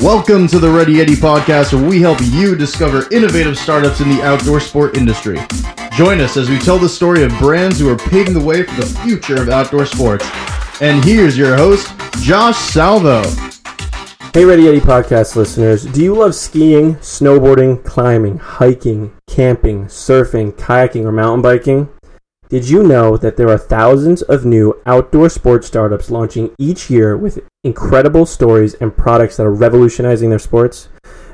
Welcome to the Ready Yeti podcast, where we help you discover innovative startups in the outdoor sport industry. Join us as we tell the story of brands who are paving the way for the future of outdoor sports. And here's your host, Josh Salvo. Hey, Ready Yeti podcast listeners. Do you love skiing, snowboarding, climbing, hiking, camping, surfing, kayaking, or mountain biking? Did you know that there are thousands of new outdoor sports startups launching each year with incredible stories and products that are revolutionizing their sports?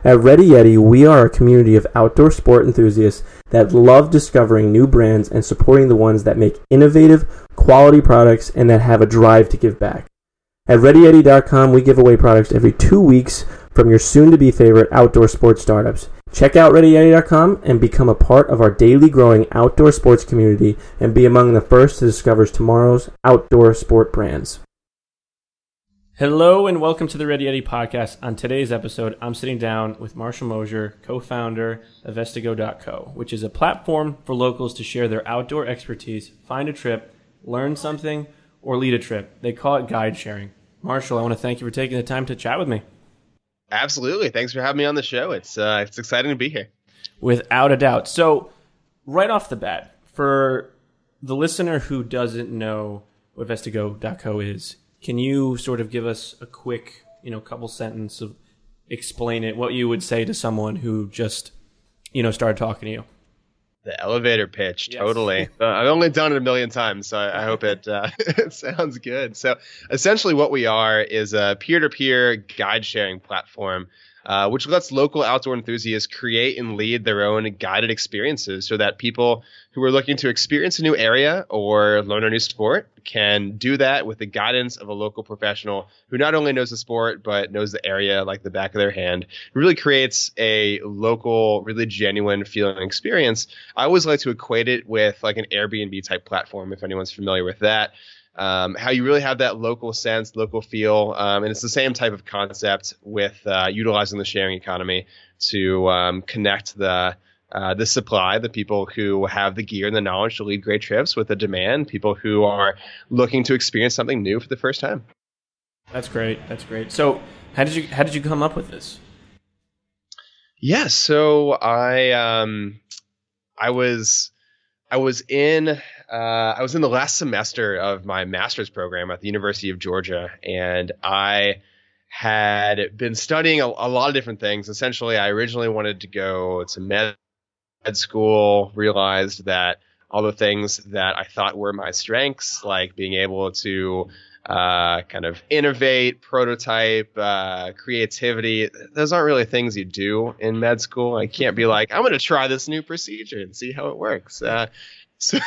At Ready Yeti, we are a community of outdoor sport enthusiasts that love discovering new brands and supporting the ones that make innovative, quality products and that have a drive to give back. At ReadyYeti.com, we give away products every two weeks from your soon to be favorite outdoor sports startups. Check out ReadyYeti.com and become a part of our daily growing outdoor sports community and be among the first to discover tomorrow's outdoor sport brands. Hello and welcome to the Ready Yeti podcast. On today's episode, I'm sitting down with Marshall Mosier, co-founder of Vestigo.co, which is a platform for locals to share their outdoor expertise, find a trip, learn something, or lead a trip. They call it guide sharing. Marshall, I want to thank you for taking the time to chat with me. Absolutely. Thanks for having me on the show. It's uh, it's exciting to be here. Without a doubt. So, right off the bat, for the listener who doesn't know what Vestigo.co is, can you sort of give us a quick, you know, couple sentence of explain it, what you would say to someone who just, you know, started talking to you? The elevator pitch, yes. totally. uh, I've only done it a million times, so I, I hope it, uh, it sounds good. So, essentially, what we are is a peer to peer guide sharing platform uh, which lets local outdoor enthusiasts create and lead their own guided experiences so that people who are looking to experience a new area or learn a new sport can do that with the guidance of a local professional who not only knows the sport but knows the area like the back of their hand. It really creates a local, really genuine feeling experience. I always like to equate it with like an Airbnb type platform if anyone's familiar with that um, how you really have that local sense, local feel, um, and it's the same type of concept with uh, utilizing the sharing economy to um, connect the uh, the supply, the people who have the gear and the knowledge to lead great trips, with the demand, people who are looking to experience something new for the first time. That's great. That's great. So, how did you how did you come up with this? Yeah, so I um, I was I was in uh, I was in the last semester of my master's program at the University of Georgia, and I had been studying a, a, lot of different things. Essentially, I originally wanted to go to med school, realized that all the things that I thought were my strengths, like being able to uh, kind of innovate, prototype, uh, creativity. Those aren't really things you do in med school. I can't be like, I'm going to try this new procedure and see how it works. Uh, so,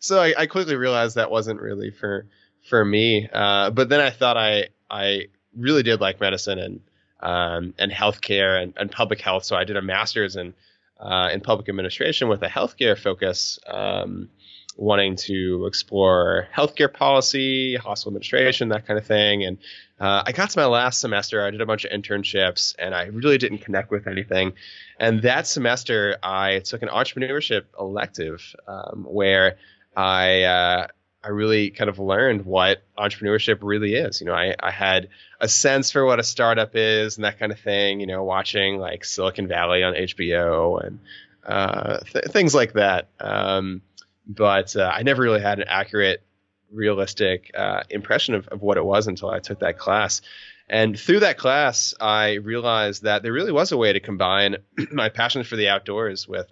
so I, I, quickly realized that wasn't really for for me. Uh, but then I thought I I really did like medicine and um, and healthcare and, and public health. So I did a master's in uh, in public administration with a healthcare focus. Um, wanting to explore healthcare policy, hospital administration, that kind of thing. And uh, I got to my last semester, I did a bunch of internships, and I really didn't connect with anything. And that semester, I took an entrepreneurship elective um, where I uh, I really kind of learned what entrepreneurship really is. You know, I, I had a sense for what a startup is and that kind of thing. You know, watching like Silicon Valley on HBO and uh, th- things like that. Um, but uh, I never really had an accurate, realistic uh, impression of, of what it was until I took that class. And through that class, I realized that there really was a way to combine my passion for the outdoors with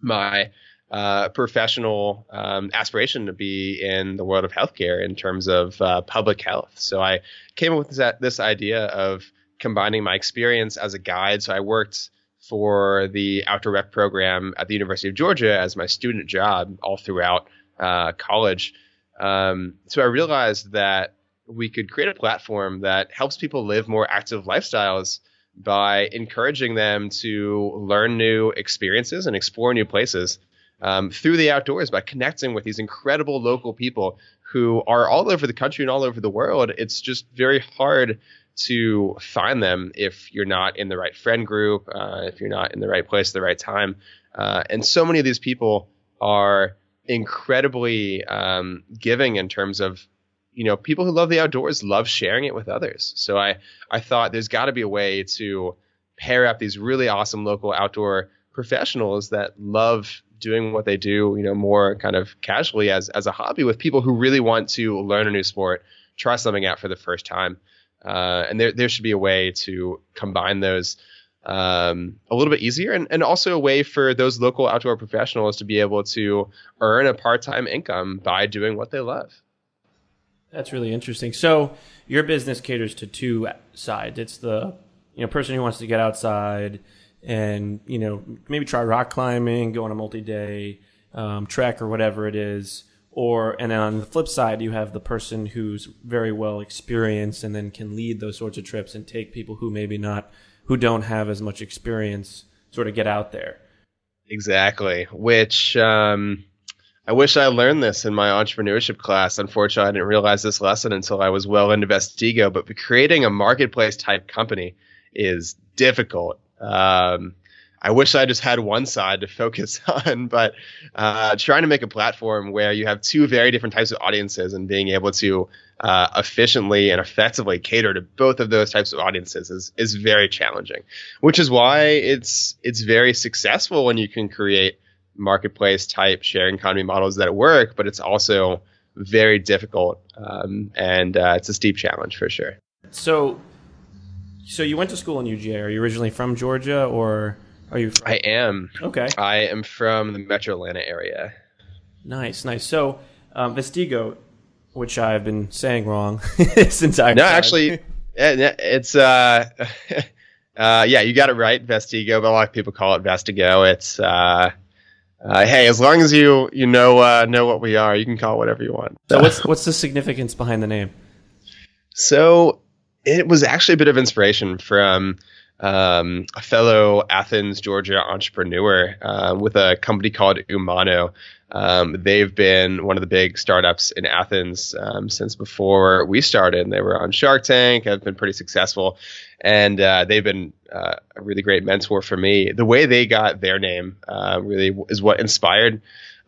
my uh, professional um, aspiration to be in the world of healthcare in terms of uh, public health. So I came up with this, this idea of combining my experience as a guide. So I worked for the outdoor rec program at the University of Georgia as my student job all throughout uh, college. Um, so I realized that we could create a platform that helps people live more active lifestyles by encouraging them to learn new experiences and explore new places um, through the outdoors by connecting with these incredible local people who are all over the country and all over the world. It's just very hard to find them if you're not in the right friend group, uh, if you're not in the right place at the right time. Uh, and so many of these people are incredibly um, giving in terms of you know, people who love the outdoors love sharing it with others. So I I thought there's got to be a way to pair up these really awesome local outdoor professionals that love doing what they do, you know, more kind of casually as as a hobby with people who really want to learn a new sport, try something out for the first time. Uh, and there there should be a way to combine those um, a little bit easier and, and also a way for those local outdoor professionals to be able to earn a part-time income by doing what they love. That's really interesting. So your business caters to two sides. It's the you know person who wants to get outside and you know maybe try rock climbing, go on a multi-day um, trek or whatever it is. Or and then on the flip side, you have the person who's very well experienced and then can lead those sorts of trips and take people who maybe not who don't have as much experience sort of get out there. Exactly. Which um, I wish I learned this in my entrepreneurship class. Unfortunately, I didn't realize this lesson until I was well into Vestigo. But creating a marketplace type company is difficult. Um, I wish I just had one side to focus on, but uh, trying to make a platform where you have two very different types of audiences and being able to uh, efficiently and effectively cater to both of those types of audiences is is very challenging. Which is why it's it's very successful when you can create marketplace type sharing economy models that work, but it's also very difficult um, and uh, it's a steep challenge for sure. So, so you went to school in UGA. Are you originally from Georgia or are you? From- I am. Okay. I am from the Metro Atlanta area. Nice, nice. So, um, Vestigo, which I've been saying wrong since I no, actually, it's uh, uh, yeah, you got it right, Vestigo, but a lot of people call it Vestigo. It's uh, uh, hey, as long as you you know uh, know what we are, you can call it whatever you want. So what's what's the significance behind the name? So it was actually a bit of inspiration from um, a fellow Athens, Georgia entrepreneur uh, with a company called Umano. Um, they've been one of the big startups in Athens um, since before we started. They were on Shark Tank, have been pretty successful, and uh, they've been uh, a really great mentor for me. The way they got their name uh, really is what inspired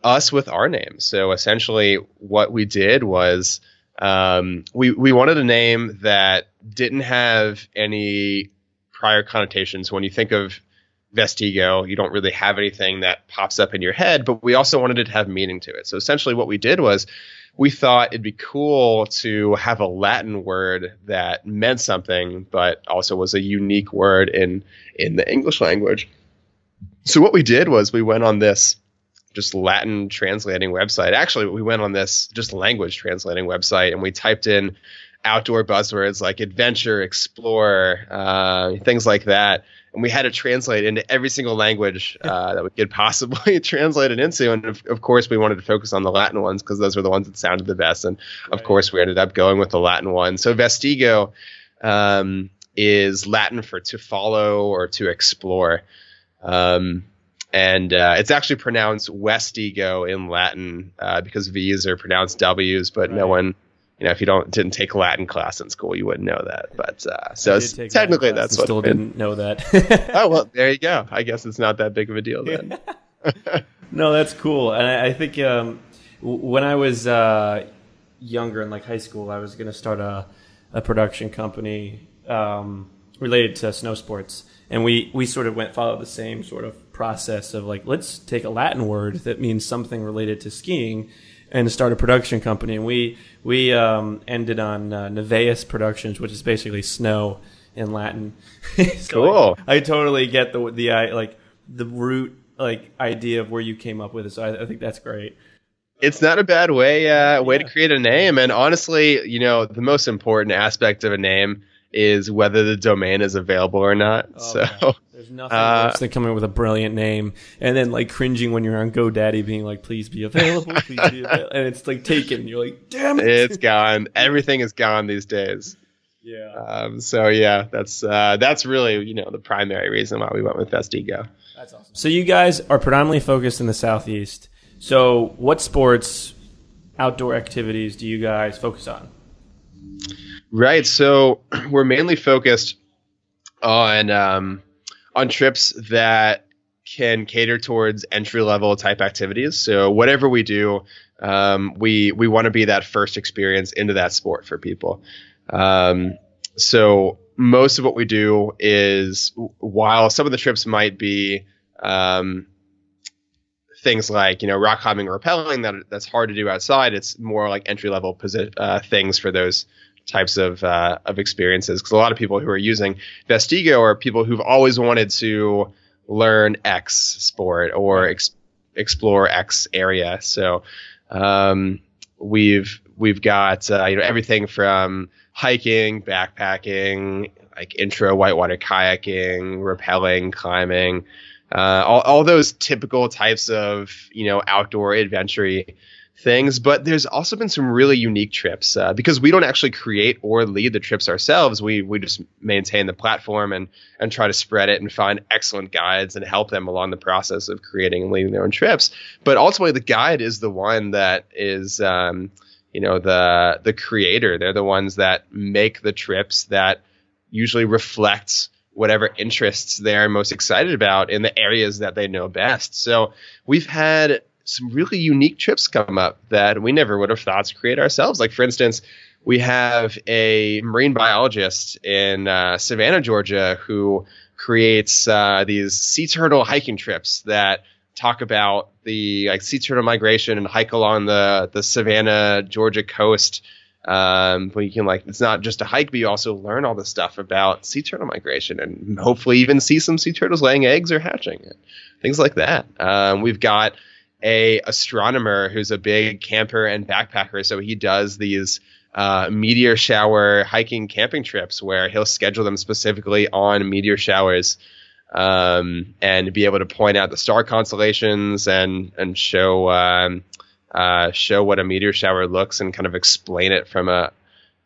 us with our name. So essentially, what we did was um, we we wanted a name that didn't have any prior connotations. When you think of Vestigo, you don't really have anything that pops up in your head, but we also wanted it to have meaning to it. So essentially, what we did was we thought it'd be cool to have a Latin word that meant something, but also was a unique word in in the English language. So what we did was we went on this just Latin translating website. Actually, we went on this just language translating website and we typed in outdoor buzzwords like adventure, explore, uh, things like that and we had to translate into every single language uh, that we could possibly translate it into. And of, of, course, we wanted to focus on the Latin ones because those were the ones that sounded the best. And of right. course, we ended up going with the Latin one. So Vestigo um, is Latin for to follow or to explore. Um, and uh, it's actually pronounced Westigo in Latin uh, because V's are pronounced W's, but right. no one you know, if you don't didn't take Latin class in school, you wouldn't know that. But uh, so technically, that's what. Still didn't know that. oh well, there you go. I guess it's not that big of a deal then. no, that's cool, and I, I think um, when I was uh, younger in like high school, I was going to start a, a production company um, related to snow sports, and we we sort of went follow the same sort of process of like let's take a Latin word that means something related to skiing and start a production company. And we we um, ended on uh, Nevaeus Productions, which is basically snow in Latin. so cool. I, I, totally get the the I, like the root like idea of where you came up with it. So I, I think that's great. It's not a bad way uh, way yeah. to create a name, and honestly, you know, the most important aspect of a name is whether the domain is available or not. Oh, so there's nothing uh, worse than coming up with a brilliant name and then like cringing when you're on GoDaddy, being like, "Please be available, please be available," and it's like taken. You're like, "Damn it!" It's gone. Everything is gone these days. Yeah. Um, so yeah, that's uh, that's really you know the primary reason why we went with Vestigo. That's awesome. So you guys are predominantly focused in the southeast. So what sports, outdoor activities do you guys focus on? Right. So we're mainly focused on um, on trips that can cater towards entry level type activities. So whatever we do, um, we we want to be that first experience into that sport for people. Um, so most of what we do is while some of the trips might be um, things like you know rock climbing or rappelling that that's hard to do outside. It's more like entry level posi- uh, things for those types of uh, of experiences because a lot of people who are using Vestigo are people who've always wanted to learn X sport or ex- explore X area. So um, we've we've got uh, you know everything from hiking, backpacking, like intro whitewater kayaking, rappelling, climbing, uh, all, all those typical types of you know outdoor adventure things. But there's also been some really unique trips uh, because we don't actually create or lead the trips ourselves. We we just maintain the platform and and try to spread it and find excellent guides and help them along the process of creating and leading their own trips. But ultimately, the guide is the one that is. Um, you know the the creator they're the ones that make the trips that usually reflect whatever interests they're most excited about in the areas that they know best. So we've had some really unique trips come up that we never would have thought to create ourselves. Like for instance, we have a marine biologist in uh, Savannah, Georgia, who creates uh, these sea turtle hiking trips that talk about the like sea turtle migration and hike along the the Savannah, Georgia coast um, but you can like it's not just a hike, but you also learn all the stuff about sea turtle migration and hopefully even see some sea turtles laying eggs or hatching, things like that. Um, we've got a astronomer who's a big camper and backpacker, so he does these uh, meteor shower hiking camping trips where he'll schedule them specifically on meteor showers um, and be able to point out the star constellations and and show um, uh, show what a meteor shower looks and kind of explain it from a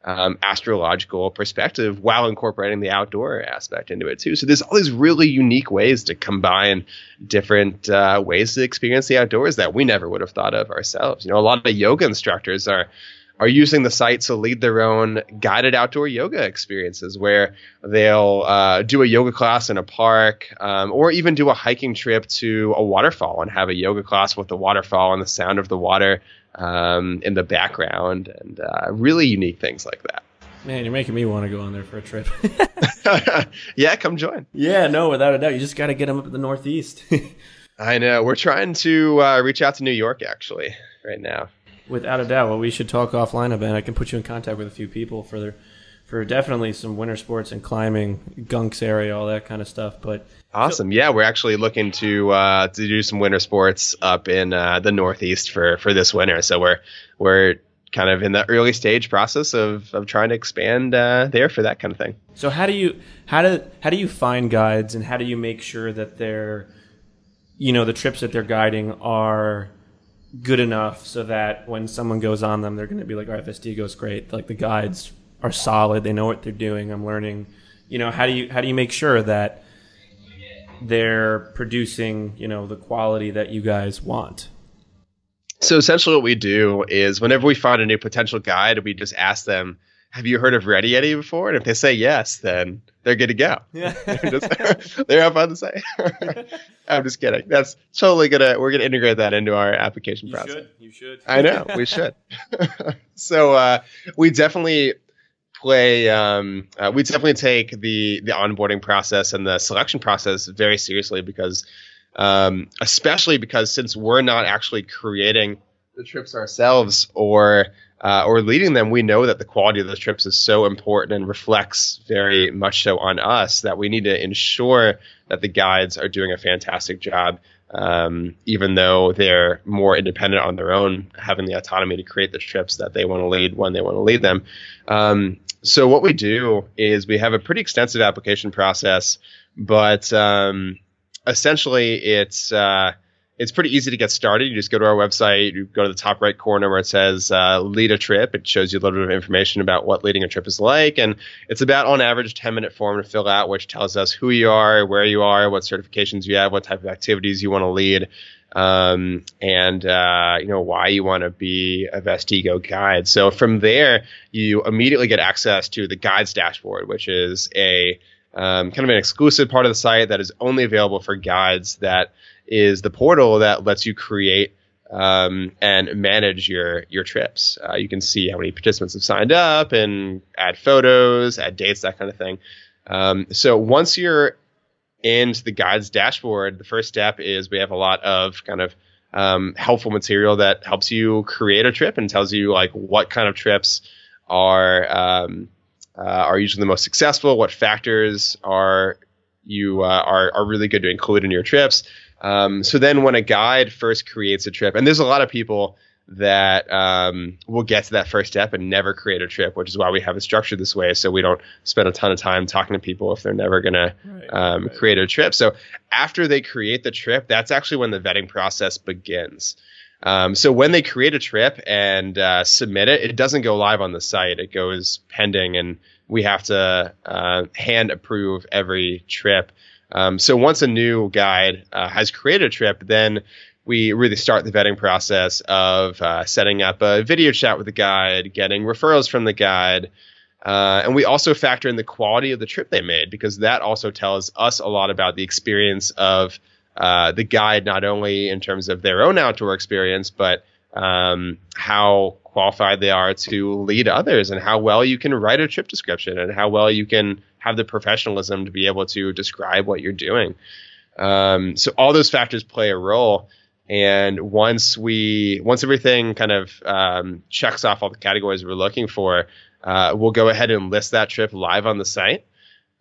um, astrological perspective while incorporating the outdoor aspect into it too. So there's all these really unique ways to combine different uh, ways to experience the outdoors that we never would have thought of ourselves. You know, a lot of yoga instructors are are using the site to lead their own guided outdoor yoga experiences where they'll uh, do a yoga class in a park um, or even do a hiking trip to a waterfall and have a yoga class with the waterfall and the sound of the water um, in the background and uh, really unique things like that. Man, you're making me want to go on there for a trip. yeah, come join. Yeah, no, without a doubt. You just got to get them up in the Northeast. I know. We're trying to uh, reach out to New York actually right now. Without a doubt. Well, we should talk offline about it. I can put you in contact with a few people for their, for definitely some winter sports and climbing, gunks area, all that kind of stuff. But awesome, so, yeah, we're actually looking to uh, to do some winter sports up in uh, the Northeast for for this winter. So we're we're kind of in the early stage process of, of trying to expand uh, there for that kind of thing. So how do you how do how do you find guides and how do you make sure that they're you know the trips that they're guiding are good enough so that when someone goes on them, they're going to be like, all right, Vestigo's great. Like the guides are solid. They know what they're doing. I'm learning. You know, how do you how do you make sure that they're producing you know the quality that you guys want? So essentially, what we do is whenever we find a new potential guide, we just ask them, "Have you heard of Ready Yeti before?" And if they say yes, then they're good to go. Yeah, they're, just, they're fun to say. I'm just kidding. That's totally gonna. We're gonna integrate that into our application you process. Should. You should. I know we should. so uh, we definitely play. Um, uh, we definitely take the the onboarding process and the selection process very seriously because, um, especially because since we're not actually creating the trips ourselves or uh, or leading them, we know that the quality of those trips is so important and reflects very much so on us that we need to ensure that the guides are doing a fantastic job, um, even though they're more independent on their own, having the autonomy to create the trips that they want to lead when they want to lead them. Um, so what we do is we have a pretty extensive application process, but um, essentially it's uh, it's pretty easy to get started. You just go to our website, you go to the top right corner where it says uh, lead a trip. It shows you a little bit of information about what leading a trip is like. And it's about, on average, 10 minute form to fill out, which tells us who you are, where you are, what certifications you have, what type of activities you want to lead. Um, and uh, you know why you want to be a Vestigo guide. So from there, you immediately get access to the guides dashboard, which is a um, kind of an exclusive part of the site that is only available for guides. That is the portal that lets you create um, and manage your your trips. Uh, you can see how many participants have signed up and add photos, add dates, that kind of thing. Um, so once you're into the guides dashboard, the first step is we have a lot of kind of um, helpful material that helps you create a trip and tells you like what kind of trips are um, uh, are usually the most successful, what factors are you uh, are are really good to include in your trips. Um, so then, when a guide first creates a trip, and there's a lot of people that um, will get to that first step and never create a trip, which is why we have it structured this way, so we don't spend a ton of time talking to people if they're never going to right, um, right. create a trip. So after they create the trip, that's actually when the vetting process begins. Um, so when they create a trip and uh, submit it, it doesn't go live on the site. It goes pending, and we have to uh, hand approve every trip. Um, so once a new guide uh, has created a trip, then we really start the vetting process of uh, setting up a video chat with the guide, getting referrals from the guide, uh, and we also factor in the quality of the trip they made because that also tells us a lot about the experience of uh, the guide, not only in terms of their own outdoor experience, but um, how qualified they are to lead others and how well you can write a trip description and how well you can have the professionalism to be able to describe what you're doing. Um, so all those factors play a role. And once we, once everything kind of um, checks off all the categories we're looking for, uh, we'll go ahead and list that trip live on the site.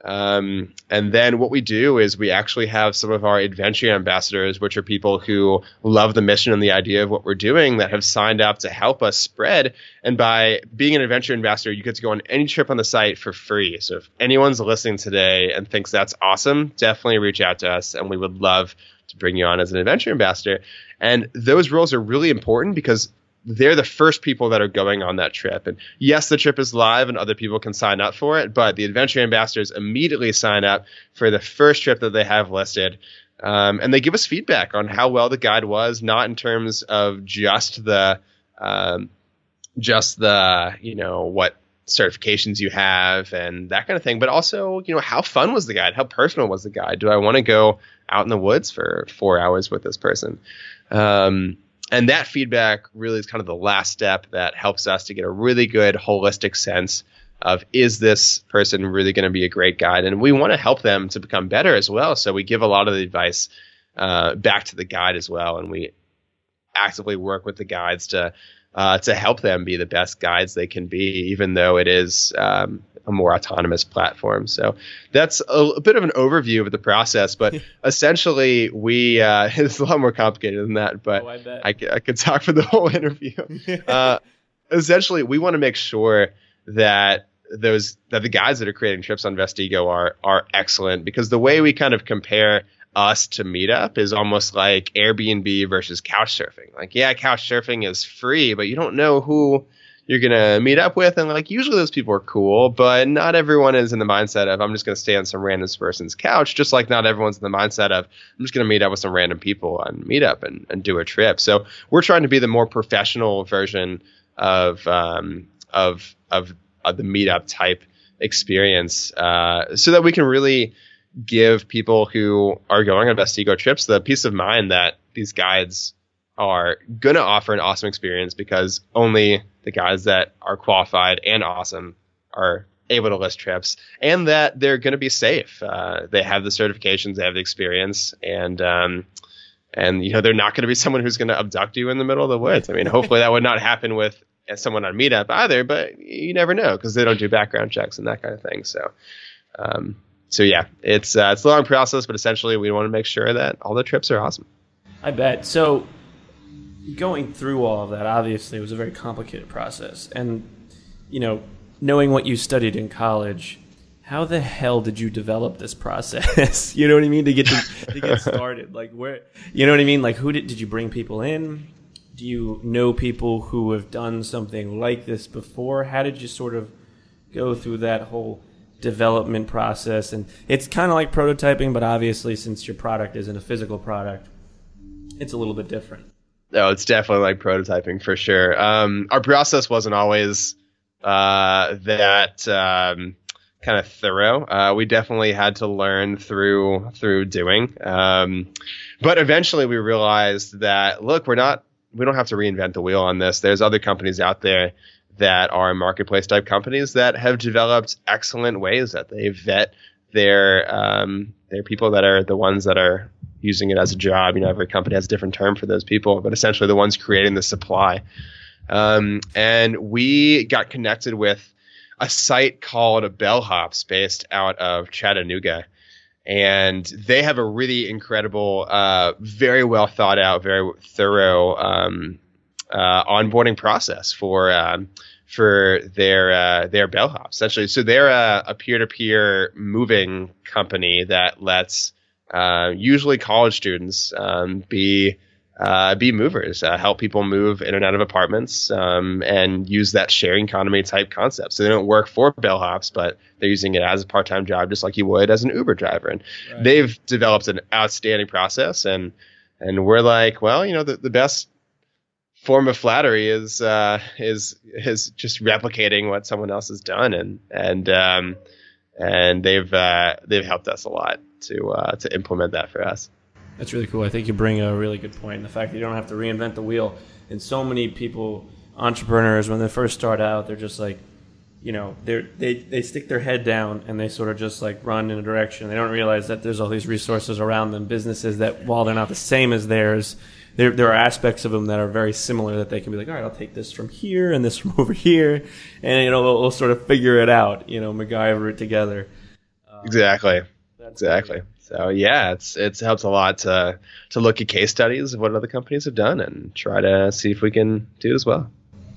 Um, and then what we do is we actually have some of our adventure ambassadors, which are people who love the mission and the idea of what we're doing, that have signed up to help us spread. And by being an adventure ambassador, you get to go on any trip on the site for free. So if anyone's listening today and thinks that's awesome, definitely reach out to us, and we would love to bring you on as an adventure ambassador. And those roles are really important because they're the first people that are going on that trip. And yes, the trip is live and other people can sign up for it, but the adventure ambassadors immediately sign up for the first trip that they have listed. Um, and they give us feedback on how well the guide was, not in terms of just the, um, just the, you know, what certifications you have and that kind of thing, but also, you know, how fun was the guide? How personal was the guide? Do I want to go out in the woods for four hours with this person? Um, and that feedback really is kind of the last step that helps us to get a really good holistic sense of is this person really going to be a great guide? And we want to help them to become better as well. So we give a lot of the advice uh, back to the guide as well. And we actively work with the guides to uh, to help them be the best guides they can be even though it is um, a more autonomous platform. So that's a, a bit of an overview of the process, but essentially we uh, it's a lot more complicated than that. But oh, I, I, I, could talk for the whole interview. uh, essentially, we want to make sure that those that the guys that are creating trips on Vestigo are are excellent because the way we kind of compare us to Meetup is almost like Airbnb versus couch surfing. Like, yeah, couch surfing is free, but you don't know who you're gonna meet up with, and like usually those people are cool, but not everyone is in the mindset of I'm just gonna stay on some random person's couch. Just like not everyone's in the mindset of I'm just gonna meet up with some random people on Meetup and, and do a trip. So we're trying to be the more professional version of um, of of, of the Meetup type experience, uh, so that we can really give people who are going on Vestigo trips the peace of mind that these guides are going to offer an awesome experience because only the guys that are qualified and awesome are able to list trips and that they're going to be safe. Uh, they have the certifications, they have the experience, and um, and you know they're not going to be someone who's going to abduct you in the middle of the woods. I mean, hopefully that would not happen with someone on Meetup either, but you never know because they don't do background checks and that kind of thing. So. Um, so yeah, it's uh, it's a long process, but essentially we want to make sure that all the trips are awesome. I bet. So going through all of that obviously was a very complicated process. And you know knowing what you studied in college how the hell did you develop this process? You know what i mean? To get to, to get started. Like where you know what i mean? Like who did did you bring people in? Do you know people who have done something like this before? How did you sort of go through that whole development process and it's kind of like prototyping but obviously since your product isn't a physical product it's a little bit different no, it's definitely like prototyping for sure. Um, our process wasn't always uh, that um, kind of thorough. Uh, we definitely had to learn through through doing. Um, but eventually, we realized that look, we're not we don't have to reinvent the wheel on this. There's other companies out there that are marketplace type companies that have developed excellent ways that they vet their um, their people that are the ones that are using it as a job. You know, every company has a different term for those people, but essentially the ones creating the supply. Um, and we got connected with a site called Bellhops based out of Chattanooga. And they have a really incredible, uh, very well thought out, very thorough um, uh, onboarding process for um, for their uh, their bellhops. Essentially, so they're a, a peer-to-peer moving company that lets uh, usually college students um, be uh, be movers, uh, help people move in and out of apartments, um, and use that sharing economy type concept. So they don't work for bellhops, but they're using it as a part time job, just like you would as an Uber driver. And right. they've developed an outstanding process, and and we're like, well, you know, the, the best form of flattery is uh, is is just replicating what someone else has done, and and um, and they've uh, they've helped us a lot to uh, to implement that for us. That's really cool. I think you bring a really good point. The fact that you don't have to reinvent the wheel. And so many people, entrepreneurs, when they first start out, they're just like, you know, they they they stick their head down and they sort of just like run in a direction. They don't realize that there's all these resources around them, businesses that while they're not the same as theirs, there there are aspects of them that are very similar that they can be like, all right, I'll take this from here and this from over here, and you know, we'll, we'll sort of figure it out. You know, MacGyver it together. Um, exactly. exactly. Great. So yeah, it's it's helps a lot to to look at case studies of what other companies have done and try to see if we can do as well.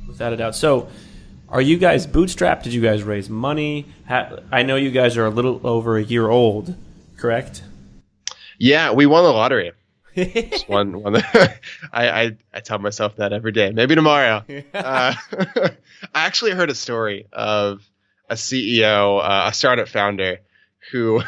Without a doubt. So, are you guys bootstrapped? Did you guys raise money? I know you guys are a little over a year old, correct? Yeah, we won the lottery. Just one, one. I, I, I tell myself that every day. Maybe tomorrow. uh, I actually heard a story of a CEO, uh, a startup founder, who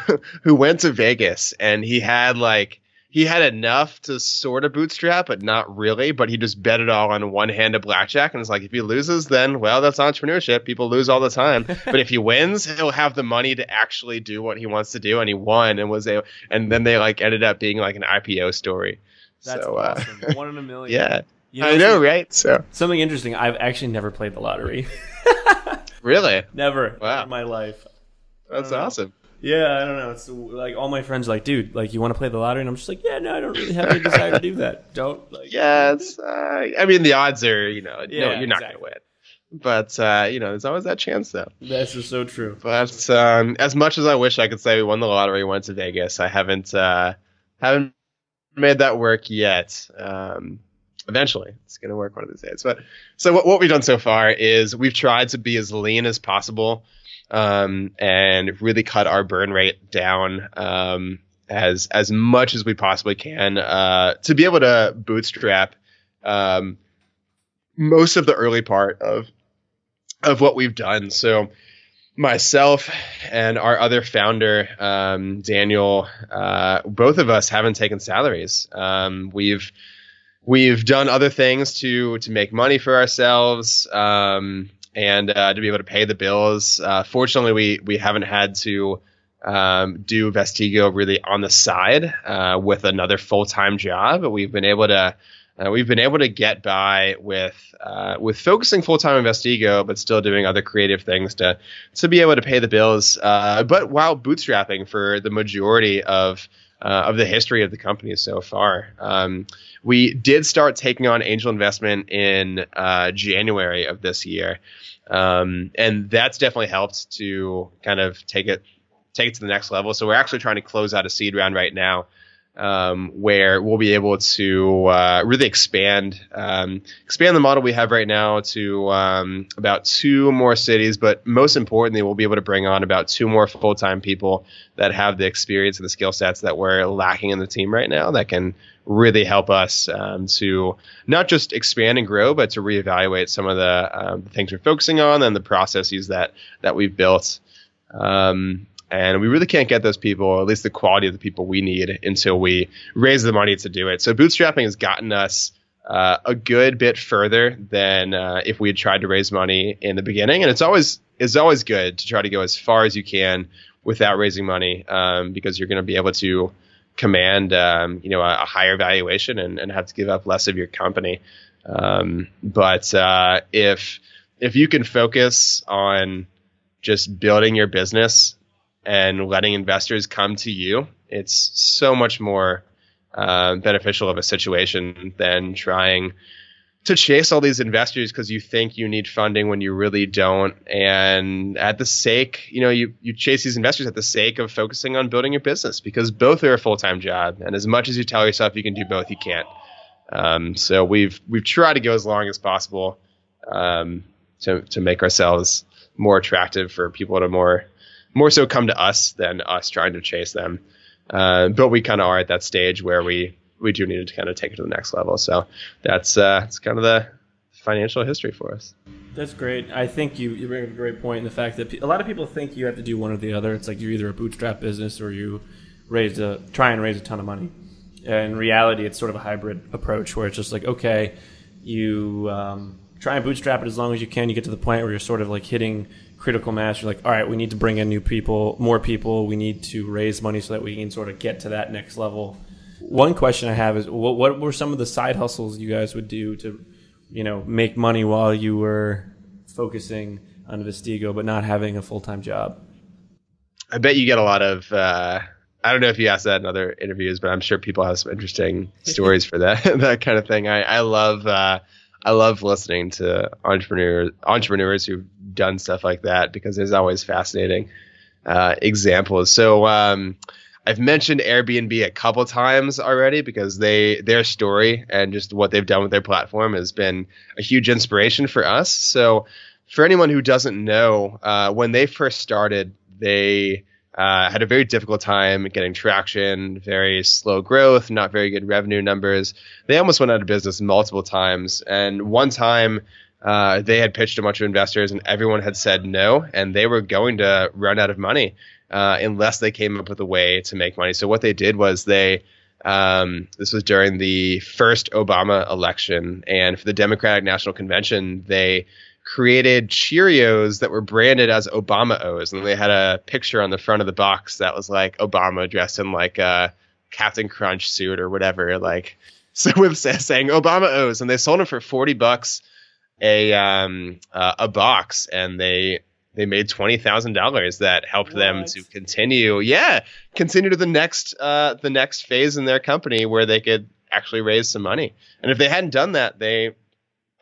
who went to Vegas and he had like he had enough to sort of bootstrap, but not really. But he just bet it all on one hand of blackjack, and it's like if he loses, then well, that's entrepreneurship. People lose all the time. but if he wins, he'll have the money to actually do what he wants to do, and he won and was a. And then they like ended up being like an IPO story. That's so, uh, awesome. Uh, one in a million. Yeah, you know, I know, right? So something interesting. I've actually never played the lottery. really? Never. Wow. In my life. That's awesome. Yeah, I don't know. It's like all my friends are like, dude, like you want to play the lottery, and I'm just like, yeah, no, I don't really have any desire to do that. Don't. Like, yeah, it's. Uh, I mean, the odds are, you know, yeah, no, you're not exactly. gonna win. But uh, you know, there's always that chance, though. That's just so true. But um, as much as I wish I could say we won the lottery, went to Vegas, I haven't uh, haven't made that work yet. Um, eventually, it's gonna work one of these days. But so what, what we've done so far is we've tried to be as lean as possible um, and really cut our burn rate down um, as as much as we possibly can uh, to be able to bootstrap um, most of the early part of of what we've done. So myself and our other founder, um, Daniel, uh, both of us haven't taken salaries. Um, we've we've done other things to to make money for ourselves. Um, and uh, to be able to pay the bills. Uh, fortunately, we we haven't had to um, do Vestigo really on the side uh, with another full time job. We've been able to uh, we've been able to get by with uh, with focusing full time on Vestigo, but still doing other creative things to to be able to pay the bills. Uh, but while bootstrapping for the majority of uh, of the history of the company so far. Um, we did start taking on angel investment in uh, January of this year, um, and that's definitely helped to kind of take it take it to the next level. So we're actually trying to close out a seed round right now um, where we'll be able to uh, really expand um, expand the model we have right now to um, about two more cities. But most importantly, we'll be able to bring on about two more full time people that have the experience and the skill sets that we're lacking in the team right now that can really help us um, to not just expand and grow, but to reevaluate some of the, um, things we're focusing on and the processes that that we've built. Um, and we really can't get those people, or at least the quality of the people we need, until we raise the money to do it. So bootstrapping has gotten us uh, a good bit further than uh, if we had tried to raise money in the beginning. And it's always it's always good to try to go as far as you can without raising money um, because you're going to be able to command um, you know a, a, higher valuation and, and have to give up less of your company. Um, but uh, if if you can focus on just building your business and letting investors come to you, it's so much more uh, beneficial of a situation than trying to chase all these investors because you think you need funding when you really don't. And at the sake you know you, you chase these investors at the sake of focusing on building your business because both are a full-time job. And as much as you tell yourself you can do both you can't. Um, so we've we've tried to go as long as possible um, to, to make ourselves more attractive for people to more more so come to us than us trying to chase them uh, but we kind of are at that stage where we we do need to kind of take it to the next level. So that's uh, that's kind of the financial history for us. That's great. I think you you bring up a great point in the fact that a lot of people think you have to do one or the other. It's like you're either a bootstrap business or you raise a try and raise a ton of money. In reality, it's sort of a hybrid approach where it's just like okay, you um, try and bootstrap it as long as you can. You get to the point where you're sort of like hitting critical mass. You're like, all right, we need to bring in new people, more people. We need to raise money so that we can sort of get to that next level one question I have is what, what were some of the side hustles you guys would do to, you know, make money while you were focusing on Vestigo but not having a full time job? I bet you get a lot of. Uh, I don't know if you asked that in other interviews, but I'm sure people have some interesting stories for that that kind of thing. I, I love uh, I love listening to entrepreneurs entrepreneurs who've done stuff like that because there's always fascinating uh, examples. So. Um, I've mentioned Airbnb a couple times already because they their story and just what they've done with their platform has been a huge inspiration for us. So, for anyone who doesn't know, uh, when they first started, they uh, had a very difficult time getting traction, very slow growth, not very good revenue numbers. They almost went out of business multiple times, and one time. Uh, they had pitched a bunch of investors and everyone had said no, and they were going to run out of money uh, unless they came up with a way to make money. So what they did was they um, this was during the first Obama election, and for the Democratic National Convention, they created Cheerios that were branded as Obama O's, and they had a picture on the front of the box that was like Obama dressed in like a Captain Crunch suit or whatever, like so with saying Obama O's, and they sold them for forty bucks a um uh, a box, and they they made twenty thousand dollars that helped what? them to continue. Yeah, continue to the next uh, the next phase in their company where they could actually raise some money. And if they hadn't done that, they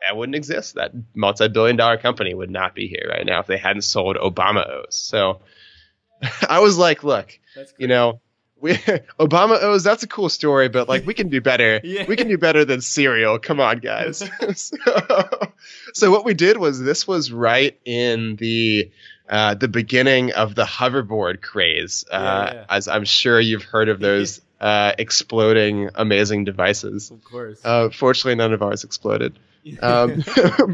that wouldn't exist. That multi-billion dollar company would not be here right now if they hadn't sold Obama O's. So I was like, look, you know, we Obama O's that's a cool story, but like we can do better. yeah. We can do better than cereal. Come on, guys. so, so what we did was this was right in the uh, the beginning of the hoverboard craze. Uh, yeah, yeah. As I'm sure you've heard of those uh, exploding amazing devices. Of course. Uh, fortunately, none of ours exploded. Um,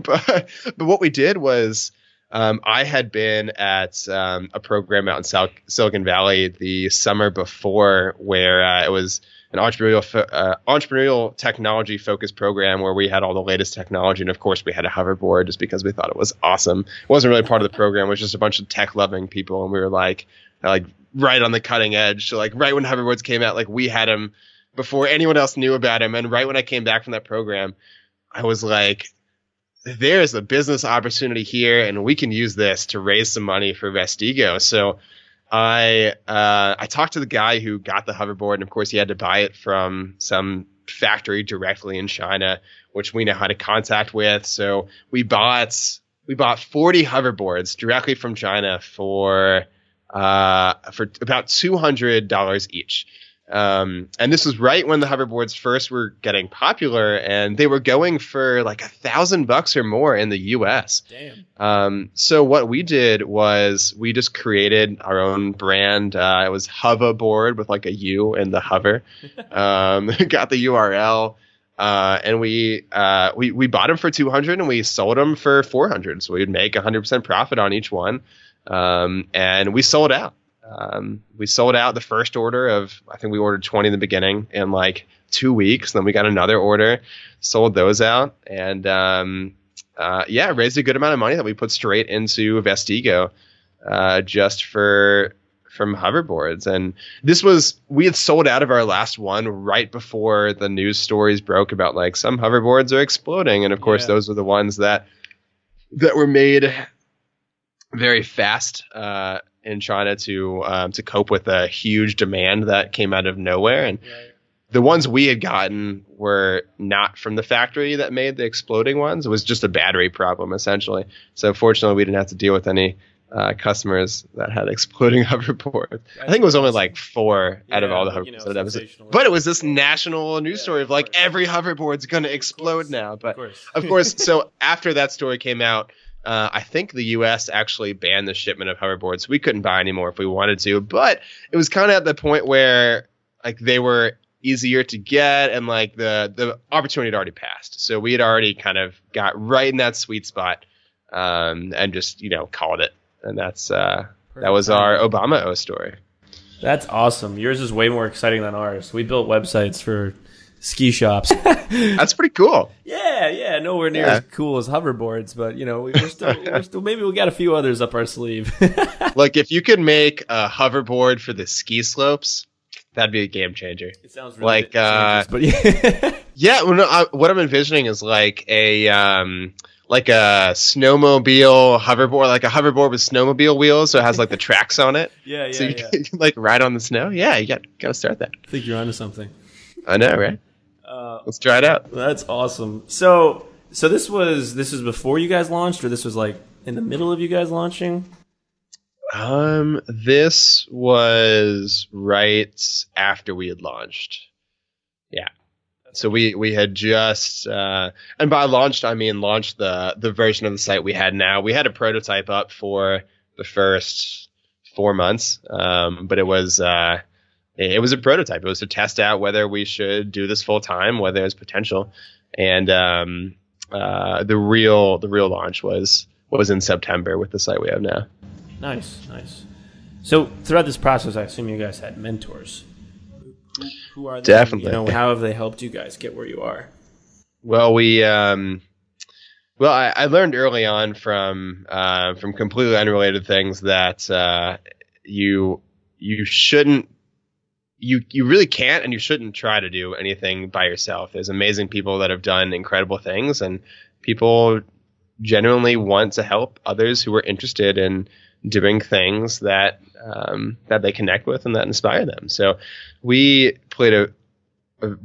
but but what we did was. Um, I had been at um, a program out in South Silicon Valley the summer before where uh, it was an entrepreneurial fo- uh, entrepreneurial technology focused program where we had all the latest technology and of course we had a hoverboard just because we thought it was awesome. It wasn't really part of the program; it was just a bunch of tech loving people, and we were like like right on the cutting edge. So like right when hoverboards came out, like we had them before anyone else knew about them, and right when I came back from that program, I was like. There's a business opportunity here, and we can use this to raise some money for Vestigo. So I uh, I talked to the guy who got the hoverboard, and of course he had to buy it from some factory directly in China, which we know how to contact with. So we bought we bought 40 hoverboards directly from China for uh, for about $200 each. Um, and this was right when the hoverboards first were getting popular, and they were going for like a thousand bucks or more in the U.S. Damn. Um, so what we did was we just created our own brand. Uh, it was Hoverboard with like a U in the hover. um, got the URL. Uh, and we, uh, we, we bought them for 200 and we sold them for 400. So we'd make 100% profit on each one. Um, and we sold out. Um, we sold out the first order of I think we ordered 20 in the beginning in like two weeks. Then we got another order, sold those out, and um, uh, yeah, raised a good amount of money that we put straight into Vestigo, uh, just for from hoverboards. And this was we had sold out of our last one right before the news stories broke about like some hoverboards are exploding, and of course Yeah. those were the ones that that were made very fast uh, in China to um, to cope with a huge demand that came out of nowhere. And the ones we had gotten were not from the factory that made the exploding ones. It was just a battery problem essentially. So fortunately, we didn't have to deal with any. Uh, customers that had exploding hoverboards. I think it was only like four out of all the but, you hoverboards know, that. But it was this national news Yeah, story of of like course. every hoverboard's going to explode now. But Of course. of course. So after that story came out, uh, I think the U.S. actually banned the shipment of hoverboards. We couldn't buy anymore if we wanted to, but it was kind of at the point where like they were easier to get and like the the opportunity had already passed. So we had already kind of got right in that sweet spot um, and just you know called it. And that's uh, that was our Obama O story. That's awesome. Yours is way more exciting than ours. We built websites for ski shops. That's pretty cool. yeah, yeah, nowhere near Yeah. as cool as hoverboards, but you know, we- we're still, we're still maybe we got a few others up our sleeve. Like if you could make a hoverboard for the ski slopes, that'd be a game changer. it sounds really Like, uh, but yeah. Yeah, well, no, I, what I'm envisioning is like a um, like a snowmobile hoverboard, like a hoverboard with snowmobile wheels, so it has like the tracks on it, yeah, yeah, so you yeah. can like ride on the snow. Yeah, you got got to start that. I think you're onto something. I know, right? Uh, Let's try it out. That's awesome. So, so this was this was before you guys launched, or this was like in the middle of you guys launching? Um, this was right after we had launched. Yeah. So we we had just uh, and by launched I mean launched the the version of the site we had now. We had a prototype up for the first four months, um, but it was uh, it was a prototype. It was to test out whether we should do this full time, whether there's potential, and um, uh, the real the real launch was was in September with the site we have now. Nice, nice. So throughout this process, I assume you guys had mentors. Who, who are they? Definitely. You know, how have they helped you guys get where you are? Well, we um, well, I, I learned early on from uh, from completely unrelated things that uh, you you shouldn't you you really can't and you shouldn't try to do anything by yourself. There's amazing people that have done incredible things, and people genuinely want to help others who are interested in doing things that um, that they connect with and that inspire them. So we played a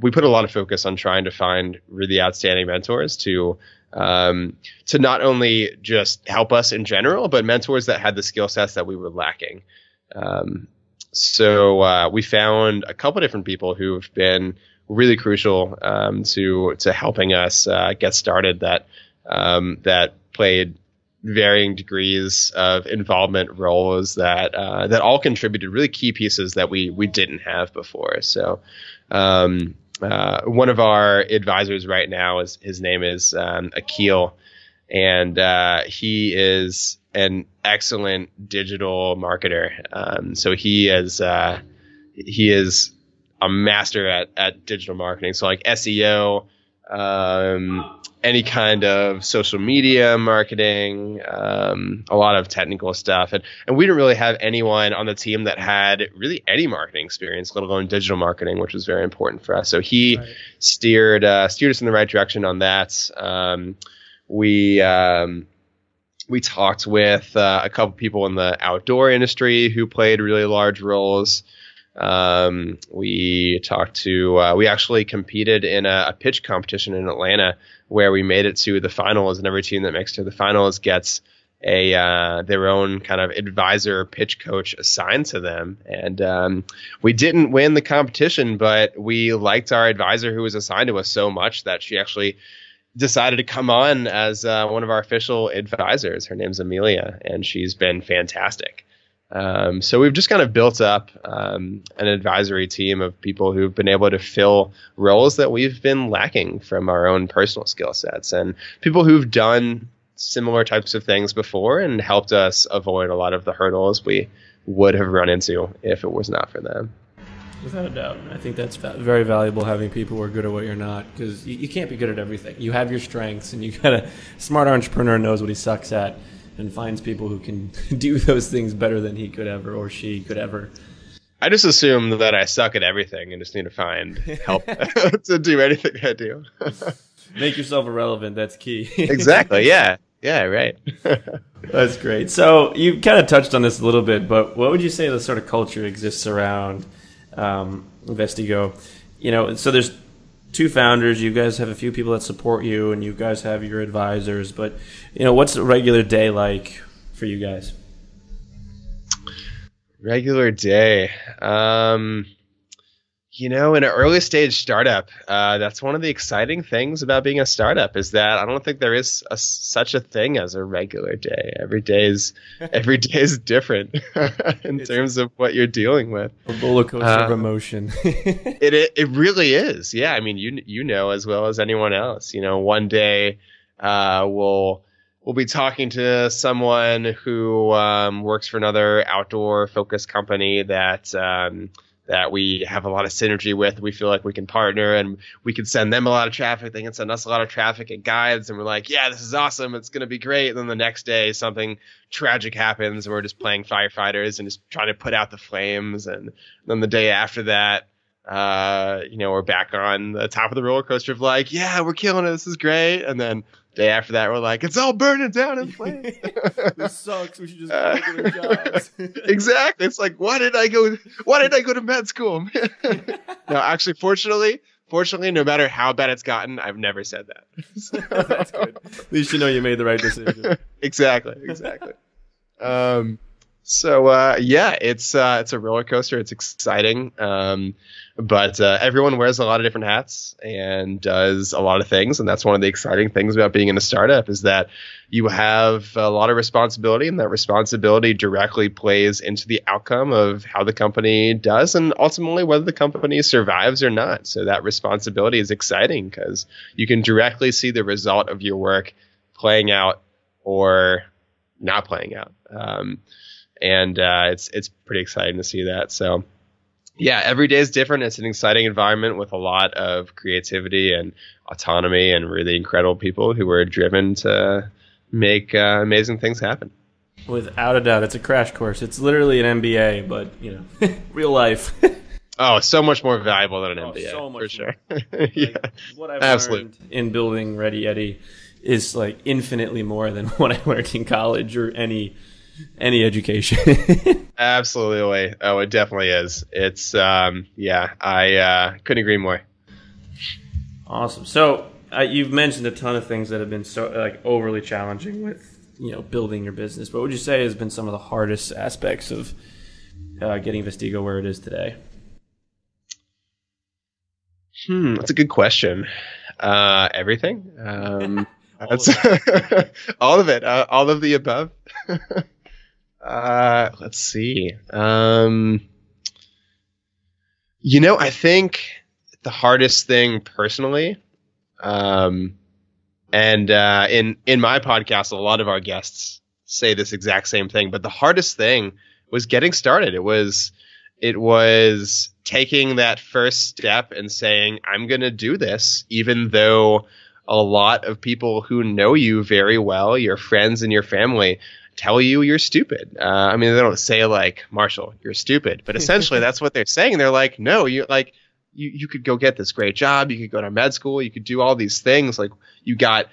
we put a lot of focus on trying to find really outstanding mentors to um, to not only just help us in general, but mentors that had the skill sets that we were lacking. Um, so uh, we found a couple different people who've been really crucial um, to to helping us uh, get started. That um, that played varying degrees of involvement roles that uh, that all contributed really key pieces that we we didn't have before. So um, uh, one of our advisors right now is his name is um, Akil, and uh, he is an excellent digital marketer. Um, so he is uh, he is a master at, at digital marketing. So like SEO, um, any kind of social media marketing, um, a lot of technical stuff. And, and we didn't really have anyone on the team that had really any marketing experience, let alone digital marketing, which was very important for us. So he Right. steered, uh, steered us in the right direction on that. Um, we, um, we talked with uh, a couple people in the outdoor industry who played really large roles. Um, we talked to, uh, we actually competed in a, a pitch competition in Atlanta where we made it to the finals, and every team that makes it to the finals gets a uh, their own kind of advisor pitch coach assigned to them. And um, we didn't win the competition, but we liked our advisor who was assigned to us so much that she actually decided to come on as uh, one of our official advisors. Her name's Amelia, and she's been fantastic. Um, so we've just kind of built up um, an advisory team of people who've been able to fill roles that we've been lacking from our own personal skill sets, and people who've done similar types of things before and helped us avoid a lot of the hurdles we would have run into if it was not for them. Without a doubt, I think that's very valuable having people who are good at what you're not because you, you can't be good at everything. You have your strengths, and you got a smart entrepreneur knows what he sucks at and finds people who can do those things better than he could ever or she could ever. I just assume that I suck at everything and just need to find help to do anything I do. Make yourself irrelevant. That's key. exactly. Yeah. Yeah. Right. That's great. So you kind of touched on this a little bit, but what would you say the sort of culture exists around um, Vestigo? You know, so there's two founders. You guys have a few people that support you, and you guys have your advisors. But you know, what's a regular day like for you guys? Regular day. Um, you know, in an early stage startup, uh, that's one of the exciting things about being a startup is that I don't think there is a, such a thing as a regular day. Every day is every day is different in it's terms of what you're dealing with. A roller coaster uh, of emotion. it, it it really is. Yeah, I mean, you you know as well as anyone else. You know, one day uh, we'll we'll be talking to someone who um, works for another outdoor focused company that. Um, that we have a lot of synergy with. We feel like we can partner and we can send them a lot of traffic. They can send us a lot of traffic and guides. And we're like, yeah, this is awesome. It's going to be great. And then the next day, something tragic happens. And we're just playing firefighters and just trying to put out the flames. And then the day after that, uh, you know, we're back on the top of the roller coaster of like, yeah, we're killing it. This is great. And then day after that, we're like, it's all burning down in flames. this sucks. We should just uh, jobs. exactly. It's like, why did I go? Why did I go to med school? no, actually, fortunately, fortunately, no matter how bad it's gotten, I've never said that. So. That's good. At least you know you made the right decision. exactly. Exactly. Um. So uh, yeah, it's uh, it's a roller coaster. It's exciting. Um, but uh, everyone wears a lot of different hats and does a lot of things and that's one of the exciting things about being in a startup is that you have a lot of responsibility and that responsibility directly plays into the outcome of how the company does and ultimately whether the company survives or not so that responsibility is exciting because you can directly see the result of your work playing out or not playing out um, and uh, it's it's pretty exciting to see that so yeah, every day is different. It's an exciting environment with a lot of creativity and autonomy and really incredible people who are driven to make uh, amazing things happen. Without a doubt, it's a crash course. It's literally an MBA, but you know, real life. oh, so much more valuable than an oh, MBA so for sure. like, yeah, what I've Absolutely. learned in building Ready Yeti is like infinitely more than what I learned in college or any any education. Absolutely. Oh, it definitely is. It's um, yeah, I uh, couldn't agree more. Awesome. So uh, you've mentioned a ton of things that have been so like overly challenging with you know building your business. What would you say has been some of the hardest aspects of uh, getting Vestigo where it is today? Hmm, that's a good question. Uh, everything. Um, all, that's of all of it. Uh, all of the above. Uh, let's see. Um, you know, I think the hardest thing personally, um, and uh, in in my podcast, a lot of our guests say this exact same thing. But the hardest thing was getting started. It was it was taking that first step and saying, "I'm going to do this," even though a lot of people who know you very well, your friends and your family, tell you you're stupid. Uh, I mean, they don't say like Marshall, you're stupid, but essentially that's what they're saying. They're like, no, you like you you could go get this great job, you could go to med school, you could do all these things. Like you got.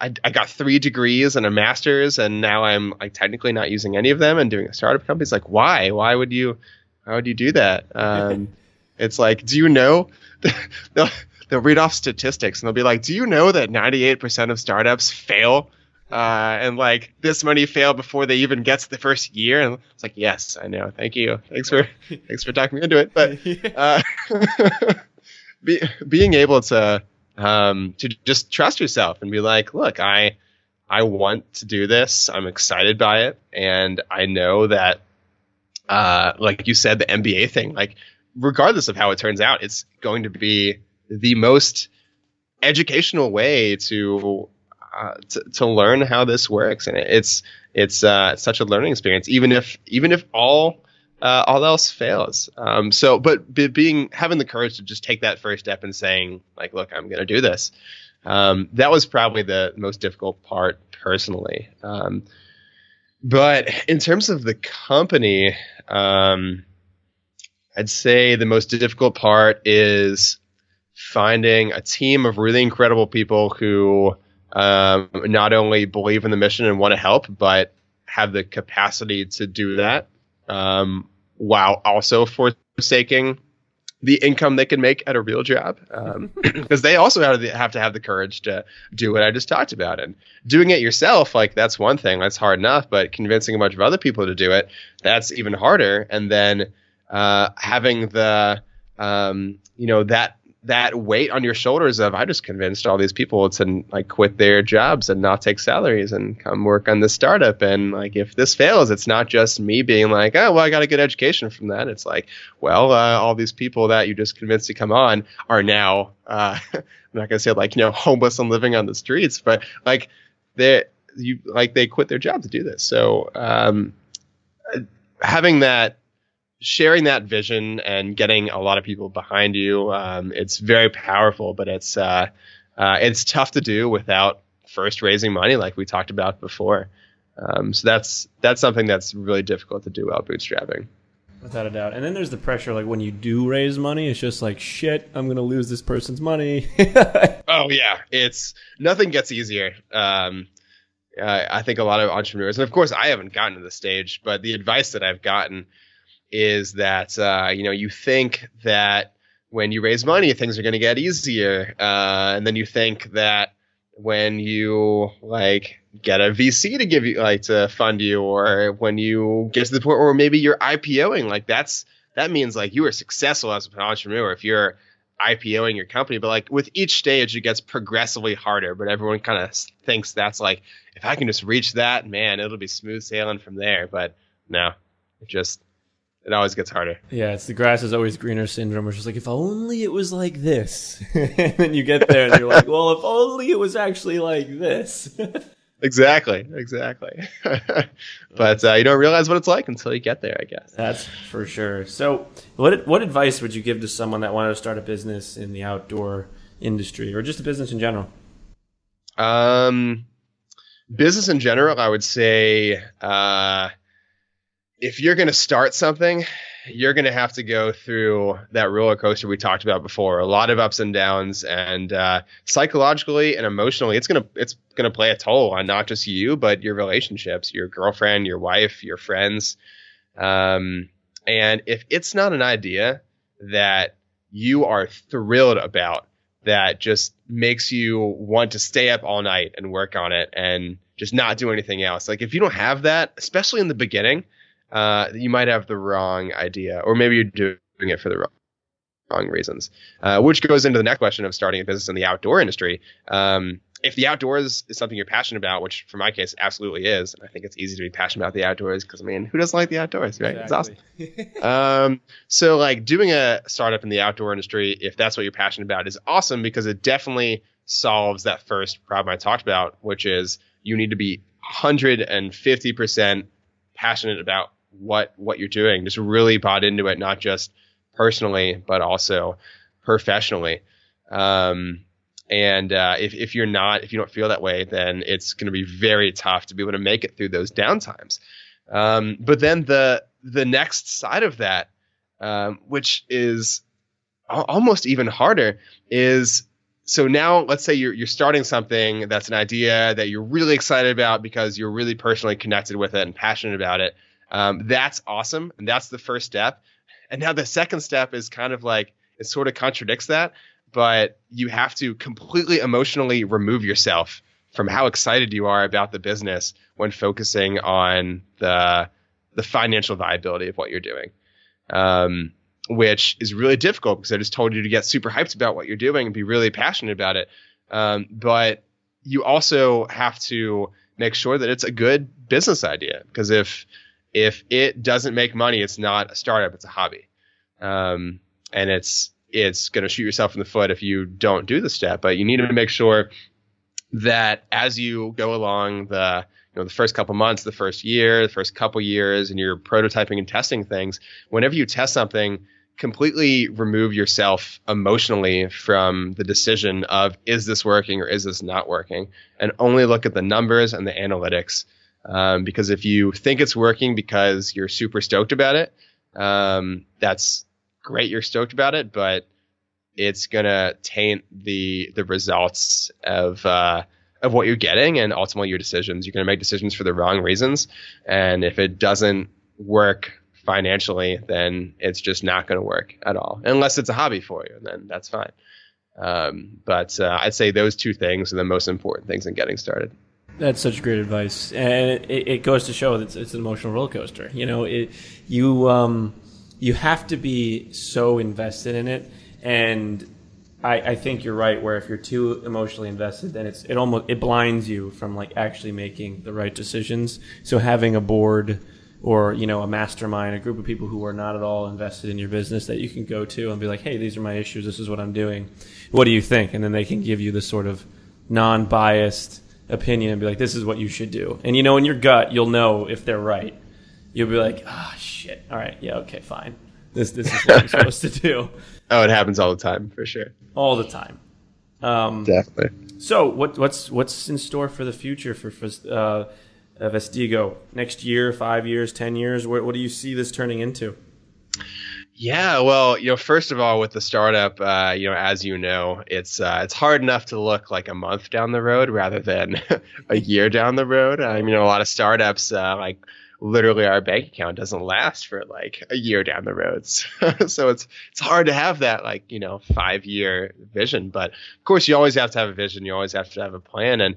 I, I got three degrees and a master's, and now I'm like technically not using any of them and doing a startup company. It's like, why? Why would you? Why would you do that? Um, it's like, do you know? they'll, they'll read off statistics and they'll be like, do you know that 98% of startups fail uh, and like this money fail before they even get to the first year. And it's like, yes, I know. Thank you. Thanks for thanks for talking me into it. But uh, be, being able to um, to just trust yourself and be like, look, I I want to do this. I'm excited by it, and I know that, uh, like you said, the MBA thing, like regardless of how it turns out, it's going to be the most educational way to uh, to, to learn how this works, and it's it's uh, such a learning experience. Even if even if all uh, all else fails. Um, so, but be, being having the courage to just take that first step and saying like, look, I'm going to do this. Um, that was probably the most difficult part personally. Um, but in terms of the company, um, I'd say the most difficult part is finding a team of really incredible people who um, not only believe in the mission and want to help, but have the capacity to do that um, while also forsaking the income they can make at a real job because um, they also have to, have to have the courage to do what I just talked about. And doing it yourself like that's one thing that's hard enough but convincing a bunch of other people to do it that's even harder. And then uh, having the um, you know that that weight on your shoulders of I just convinced all these people to like quit their jobs and not take salaries and come work on this startup. And like if this fails it's not just me being like oh well I got a good education from that. It's like well uh, all these people that you just convinced to come on are now uh, I'm not gonna say like you know homeless and living on the streets but like they you like they quit their job to do this. So um, having that sharing that vision and getting a lot of people behind you, um, it's very powerful. But it's uh, uh, it's tough to do without first raising money, like we talked about before. Um, so that's that's something that's really difficult to do while bootstrapping. Without a doubt. And then there's the pressure, like when you do raise money, it's just like shit. I'm gonna lose this person's money. oh yeah, it's nothing gets easier. Um, I think a lot of entrepreneurs, and of course, I haven't gotten to the stage, but the advice that I've gotten is that uh, you know you think that when you raise money things are going to get easier, uh, and then you think that when you like get a VC to give you like to fund you, or when you get to the point where maybe you're IPOing, like that's that means like you are successful as an entrepreneur if you're IPOing your company. But like with each stage, it gets progressively harder. But everyone kind of thinks that's like if I can just reach that, man, it'll be smooth sailing from there. But no, it just it always gets harder. Yeah, it's the grass is always greener syndrome. It's just like, if only it was like this, and then you get there and you're like, well, if only it was actually like this. exactly, exactly. but uh, you don't realize what it's like until you get there, I guess. That's for sure. So, what what advice would you give to someone that wanted to start a business in the outdoor industry or just a business in general? Um, business in general, I would say. Uh, if you're going to start something, you're going to have to go through that roller coaster we talked about before. A lot of ups and downs, and uh, psychologically and emotionally, it's gonna it's gonna play a toll on not just you, but your relationships, your girlfriend, your wife, your friends. Um, and if it's not an idea that you are thrilled about, that just makes you want to stay up all night and work on it, and just not do anything else. Like if you don't have that, especially in the beginning uh, you might have the wrong idea, or maybe you're doing it for the wrong, wrong reasons. Uh, which goes into the next question of starting a business in the outdoor industry. Um, if the outdoors is something you're passionate about, which for my case absolutely is, I think it's easy to be passionate about the outdoors because I mean, who doesn't like the outdoors, right? Exactly. It's awesome. um, so like doing a startup in the outdoor industry, if that's what you're passionate about, is awesome because it definitely solves that first problem I talked about, which is you need to be 150 percent passionate about what what you're doing. Just really bought into it, not just personally, but also professionally. Um, and uh, if if you're not, if you don't feel that way, then it's going to be very tough to be able to make it through those downtimes. Um, but then the the next side of that, um, which is almost even harder, is so now let's say you're you're starting something that's an idea that you're really excited about because you're really personally connected with it and passionate about it. Um, that's awesome, and that's the first step. And now the second step is kind of like it sort of contradicts that, but you have to completely emotionally remove yourself from how excited you are about the business when focusing on the the financial viability of what you're doing. Um, which is really difficult because I just told you to get super hyped about what you're doing and be really passionate about it. Um, but you also have to make sure that it's a good business idea because if if it doesn't make money, it's not a startup; it's a hobby, um, and it's it's going to shoot yourself in the foot if you don't do the step. But you need to make sure that as you go along the you know the first couple months, the first year, the first couple years, and you're prototyping and testing things. Whenever you test something, completely remove yourself emotionally from the decision of is this working or is this not working, and only look at the numbers and the analytics. Um, because if you think it's working because you're super stoked about it, um, that's great. You're stoked about it, but it's gonna taint the the results of uh, of what you're getting and ultimately your decisions. You're gonna make decisions for the wrong reasons, and if it doesn't work financially, then it's just not to work at all. Unless it's a hobby for you, then that's fine. Um, but uh, I'd say those two things are the most important things in getting started. That's such great advice, and it, it goes to show that it's, it's, an emotional roller coaster. You know, it, you um, you have to be so invested in it, and I, I, think you're right. Where if you're too emotionally invested, then it's it almost it blinds you from like actually making the right decisions. So having a board or you know a mastermind, a group of people who are not at all invested in your business that you can go to and be like, hey, these are my issues. This is what I'm doing. What do you think? And then they can give you this sort of non-biased opinion and be like, this is what you should do. And you know, in your gut, you'll know if they're right. You'll be like, ah, oh, shit. All right, yeah, okay, fine. This this is what I'm supposed to do. Oh, it happens all the time for sure. All the time. Um, Definitely. So, what what's what's in store for the future for for uh, Vestigo next year, five years, ten years? What, what do you see this turning into? Yeah, well, you know, first of all, with the startup, uh, you know, as you know, it's uh, it's hard enough to look like a month down the road rather than a year down the road. I mean, a lot of startups, uh, like literally, our bank account doesn't last for like a year down the road. so it's it's hard to have that like you know five year vision. But of course, you always have to have a vision. You always have to have a plan. And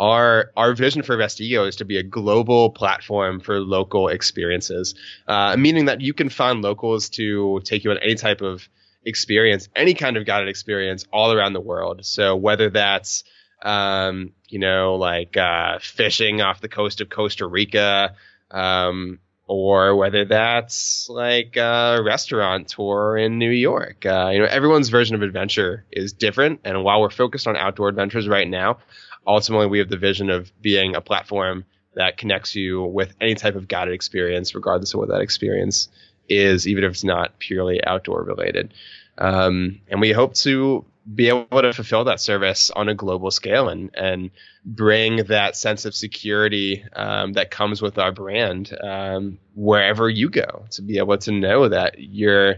our our vision for Vestigo is to be a global platform for local experiences, uh, meaning that you can find locals to take you on any type of experience, any kind of guided experience all around the world. So whether that's um, you know like uh, fishing off the coast of Costa Rica, um, or whether that's like a restaurant tour in New York. Uh, you know, everyone's version of adventure is different, and while we're focused on outdoor adventures right now, ultimately we have the vision of being a platform that connects you with any type of guided experience, regardless of what that experience is, even if it's not purely outdoor related. Um, and we hope to be able to fulfill that service on a global scale and and bring that sense of security um, that comes with our brand um, wherever you go to be able to know that you're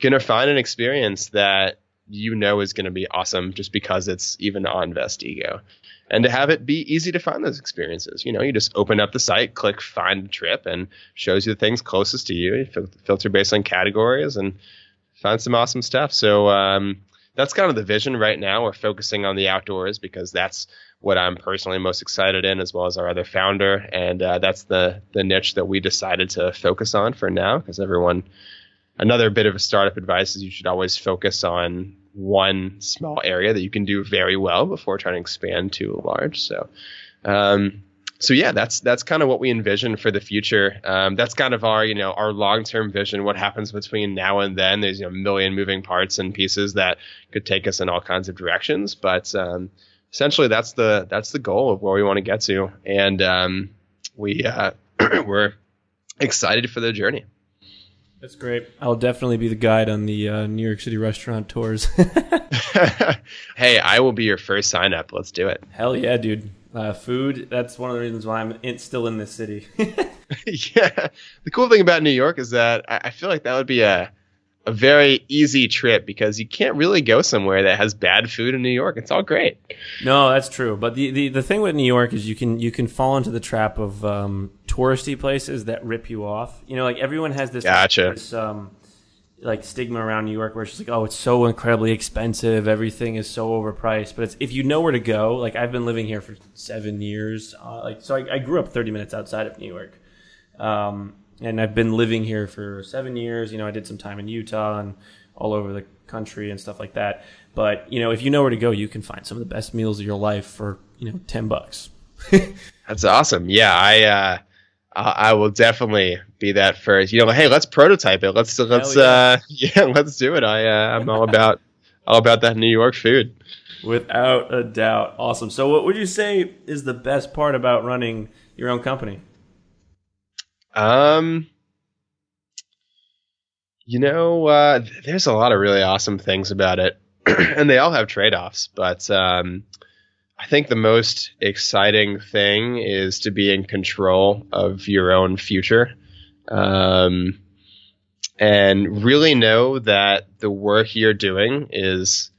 gonna find an experience that you know is to be awesome just because it's even on Vestigo and to have it be easy to find those experiences. You know, you just open up the site, click find trip, and shows you the things closest to you. You filter based on categories and find some awesome stuff. So um, that's kind of the vision right now. We're focusing on the outdoors because that's what I'm personally most excited in, as well as our other founder, and uh, that's the the niche that we decided to focus on for now because everyone. Another bit of a startup advice is you should always focus on one small area that you can do very well before trying to expand too large. So, um, so yeah, that's that's kind of what we envision for the future. Um, that's kind of our you know our long term vision. What happens between now and then? There's you know, a million moving parts and pieces that could take us in all kinds of directions, but um, essentially that's the that's the goal of where we want to get to, and um, we uh, we're excited for the journey. That's great. I'll definitely be the guide on the uh, New York City restaurant tours. hey, I will be your first sign up. Let's do it. Hell yeah, dude. Uh, food, that's one of the reasons why I'm in, still in this city. yeah. The cool thing about New York is that I, I feel like that would be a a very easy trip because you can't really go somewhere that has bad food in New York. It's all great. No, that's true. But the, the, the thing with New York is you can you can fall into the trap of um, touristy places that rip you off. You know, like everyone has this, gotcha. this um, like stigma around New York where it's just like, oh, it's so incredibly expensive. Everything is so overpriced. But it's, if you know where to go, like I've been living here for seven years. Uh, like so, I, I, grew up 30 minutes outside of New York. Um, and I've been living here for seven years. You know, I did some time in Utah and all over the country and stuff like that. But you know, if you know where to go, you can find some of the best meals of your life for you know ten bucks. That's awesome. Yeah, I uh, I will definitely be that first. You know, hey, let's prototype it. Let's let's yeah. uh yeah, let's do it. I uh, I'm all about all about that New York food. Without a doubt, awesome. So, what would you say is the best part about running your own company? Um, you know, uh, there's a lot of really awesome things about it, and they all have trade offs. But um, I think the most exciting thing is to be in control of your own future. Um, and really know that the work you're doing is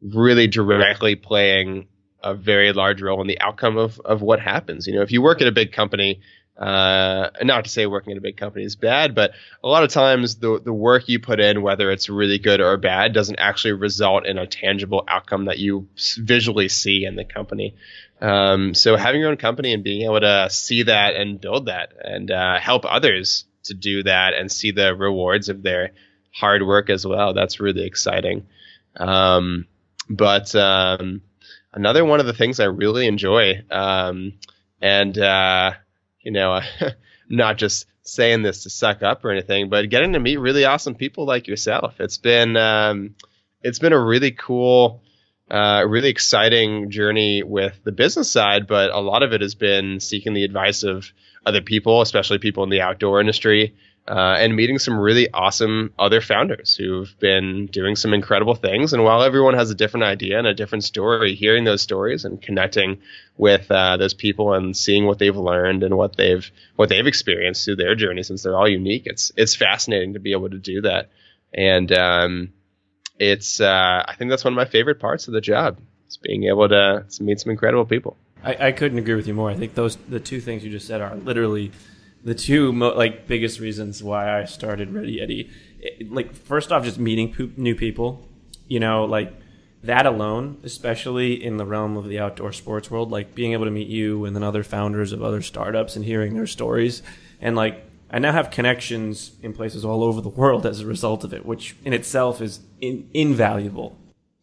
really directly playing a very large role in the outcome of, of what happens. You know, if you work at a big company, uh, not to say working at a big company is bad, but a lot of times the the work you put in, whether it's really good or bad, doesn't actually result in a tangible outcome that you visually see in the company. Um, so having your own company and being able to see that and build that and uh, help others to do that and see the rewards of their hard work as well, that's really exciting. Um, but um, another one of the things I really enjoy, um, and uh, you know, not just saying this to suck up or anything, but getting to meet really awesome people like yourself. It's been um, it's been a really cool, uh, really exciting journey with the business side, but a lot of it has been seeking the advice of other people, especially people in the outdoor industry, uh, and meeting some really awesome other founders who've been doing some incredible things. And while everyone has a different idea and a different story, hearing those stories and connecting with uh, those people and seeing what they've learned and what they've what they've experienced through their journey, since they're all unique, it's it's fascinating to be able to do that. And um, it's uh, I think that's one of my favorite parts of the job. It's being able to, meet some incredible people. I, I couldn't agree with you more. I think those the two things you just said are literally the two mo- like biggest reasons why I started Ready Yeti. It, like first off, just meeting new people. You know, like that alone, especially in the realm of the outdoor sports world, like being able to meet you and then other founders of other startups and hearing their stories, and like I now have connections in places all over the world as a result of it, which in itself is in- invaluable.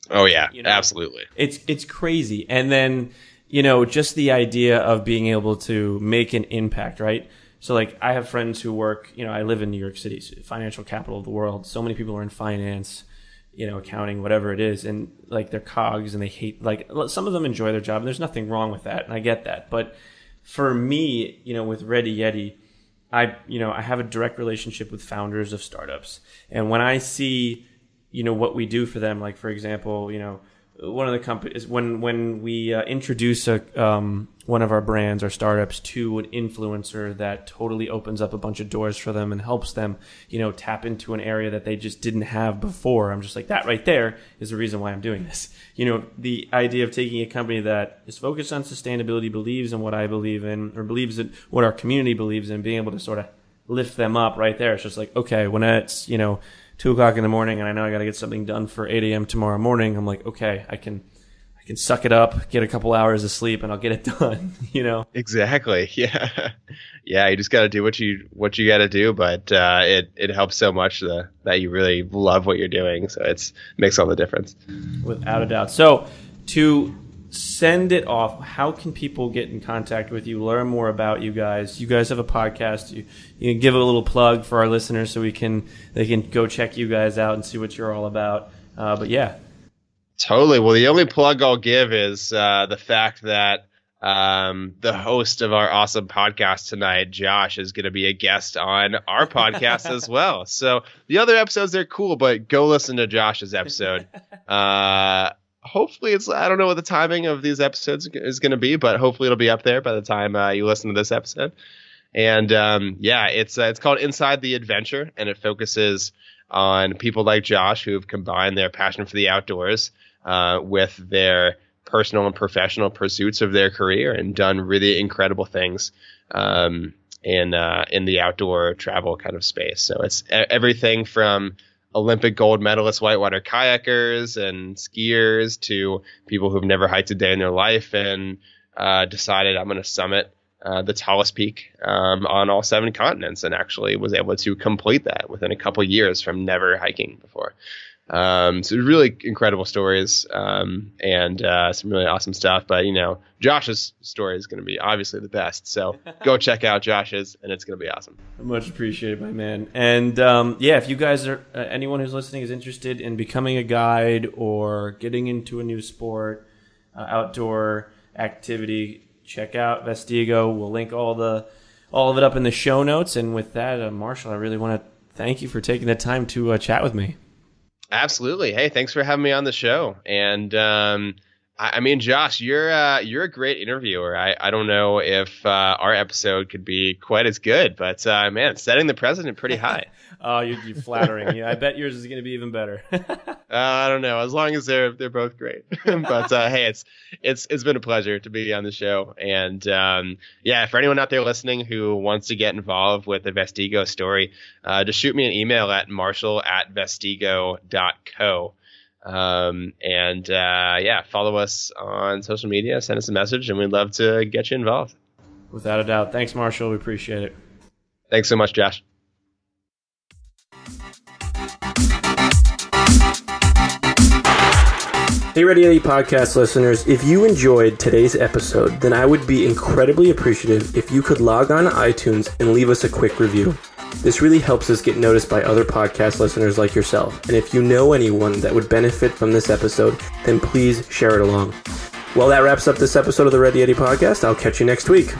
Oh yeah, You know? absolutely. It's it's crazy, and then you know just the idea of being able to make an impact, right? So like I have friends who work, you know, I live in New York City, financial capital of the world. So many people are in finance, you know, accounting, whatever it is, and like they're cogs and they hate like some of them enjoy their job and there's nothing wrong with that, and I get that. But for me, you know, with Ready Yeti, I you know, I have a direct relationship with founders of startups. And when I see, you know, what we do for them, like for example, you know, one of the companies when when we uh, introduce a um, one of our brands or startups to an influencer that totally opens up a bunch of doors for them and helps them you know tap into an area that they just didn't have before. I'm just like that right there is the reason why i'm doing this. You know the idea of taking a company that is focused on sustainability believes in what i believe in or believes in what our community believes in being able to sort of lift them up right there. It's just like okay when it's you know two o'clock in the morning and I know I got to get something done for 8 a.m. tomorrow morning, I'm like, okay, I can, I can suck it up, get a couple hours of sleep and I'll get it done, you know? Exactly. Yeah. Yeah. You just got to do what you, what you got to do, but, uh, it, it helps so much that, that you really love what you're doing. So it's makes all the difference. Without a doubt. So to send it off, how can people get in contact with you, learn more about you guys? You guys have a podcast. You, you can give a little plug for our listeners so we can, they can go check you guys out and see what you're all about. Uh, but yeah. Totally. Well, the only plug I'll give is uh, the fact that um, the host of our awesome podcast tonight, Josh, is going to be a guest on our podcast as well. So the other episodes they're cool, but go listen to Josh's episode. Uh, hopefully, it's I don't know what the timing of these episodes is going to be, but hopefully it'll be up there by the time uh, you listen to this episode. And um, yeah, it's uh, it's called Inside the Adventure, and it focuses on people like Josh who've combined their passion for the outdoors uh, with their personal and professional pursuits of their career and done really incredible things um, in uh, in the outdoor travel kind of space. So it's everything from Olympic gold medalist whitewater kayakers and skiers to people who've never hiked a day in their life and uh, decided I'm going to summit uh, the tallest peak um, on all seven continents and actually was able to complete that within a couple years from never hiking before. Um, so really incredible stories um, and uh, some really awesome stuff. But you know, Josh's story is going to be obviously the best. So go check out Josh's, and it's going to be awesome. Much appreciated, my man. And um, yeah, if you guys are uh, anyone who's listening is interested in becoming a guide or getting into a new sport, uh, outdoor activity, check out Vestigo. We'll link all the all of it up in the show notes. And with that, uh, Marshall, I really want to thank you for taking the time to uh, chat with me. Absolutely. Hey, thanks for having me on the show. And um, I, I, mean, Josh, you're uh, you're a great interviewer. I, I don't know if uh, our episode could be quite as good, but uh, man, setting the precedent pretty high. oh, you're, you're flattering. yeah, I bet yours is going to be even better. Uh, I don't know. As long as they're they're both great. but uh, hey, it's it's it's been a pleasure to be on the show. And um, yeah, for anyone out there listening who wants to get involved with the Vestigo story, uh, just shoot me an email at marshall at vestigo.co. Um, and uh, yeah, follow us on social media, send us a message, and we'd love to get you involved. Without a doubt. Thanks, Marshall. We appreciate it. Thanks so much, Josh. Hey, Ready Yeti podcast listeners, if you enjoyed today's episode, then I would be incredibly appreciative if you could log on to iTunes and leave us a quick review. This really helps us get noticed by other podcast listeners like yourself. And if you know anyone that would benefit from this episode, then please share it along. Well, that wraps up this episode of the Ready Yeti podcast. I'll catch you next week.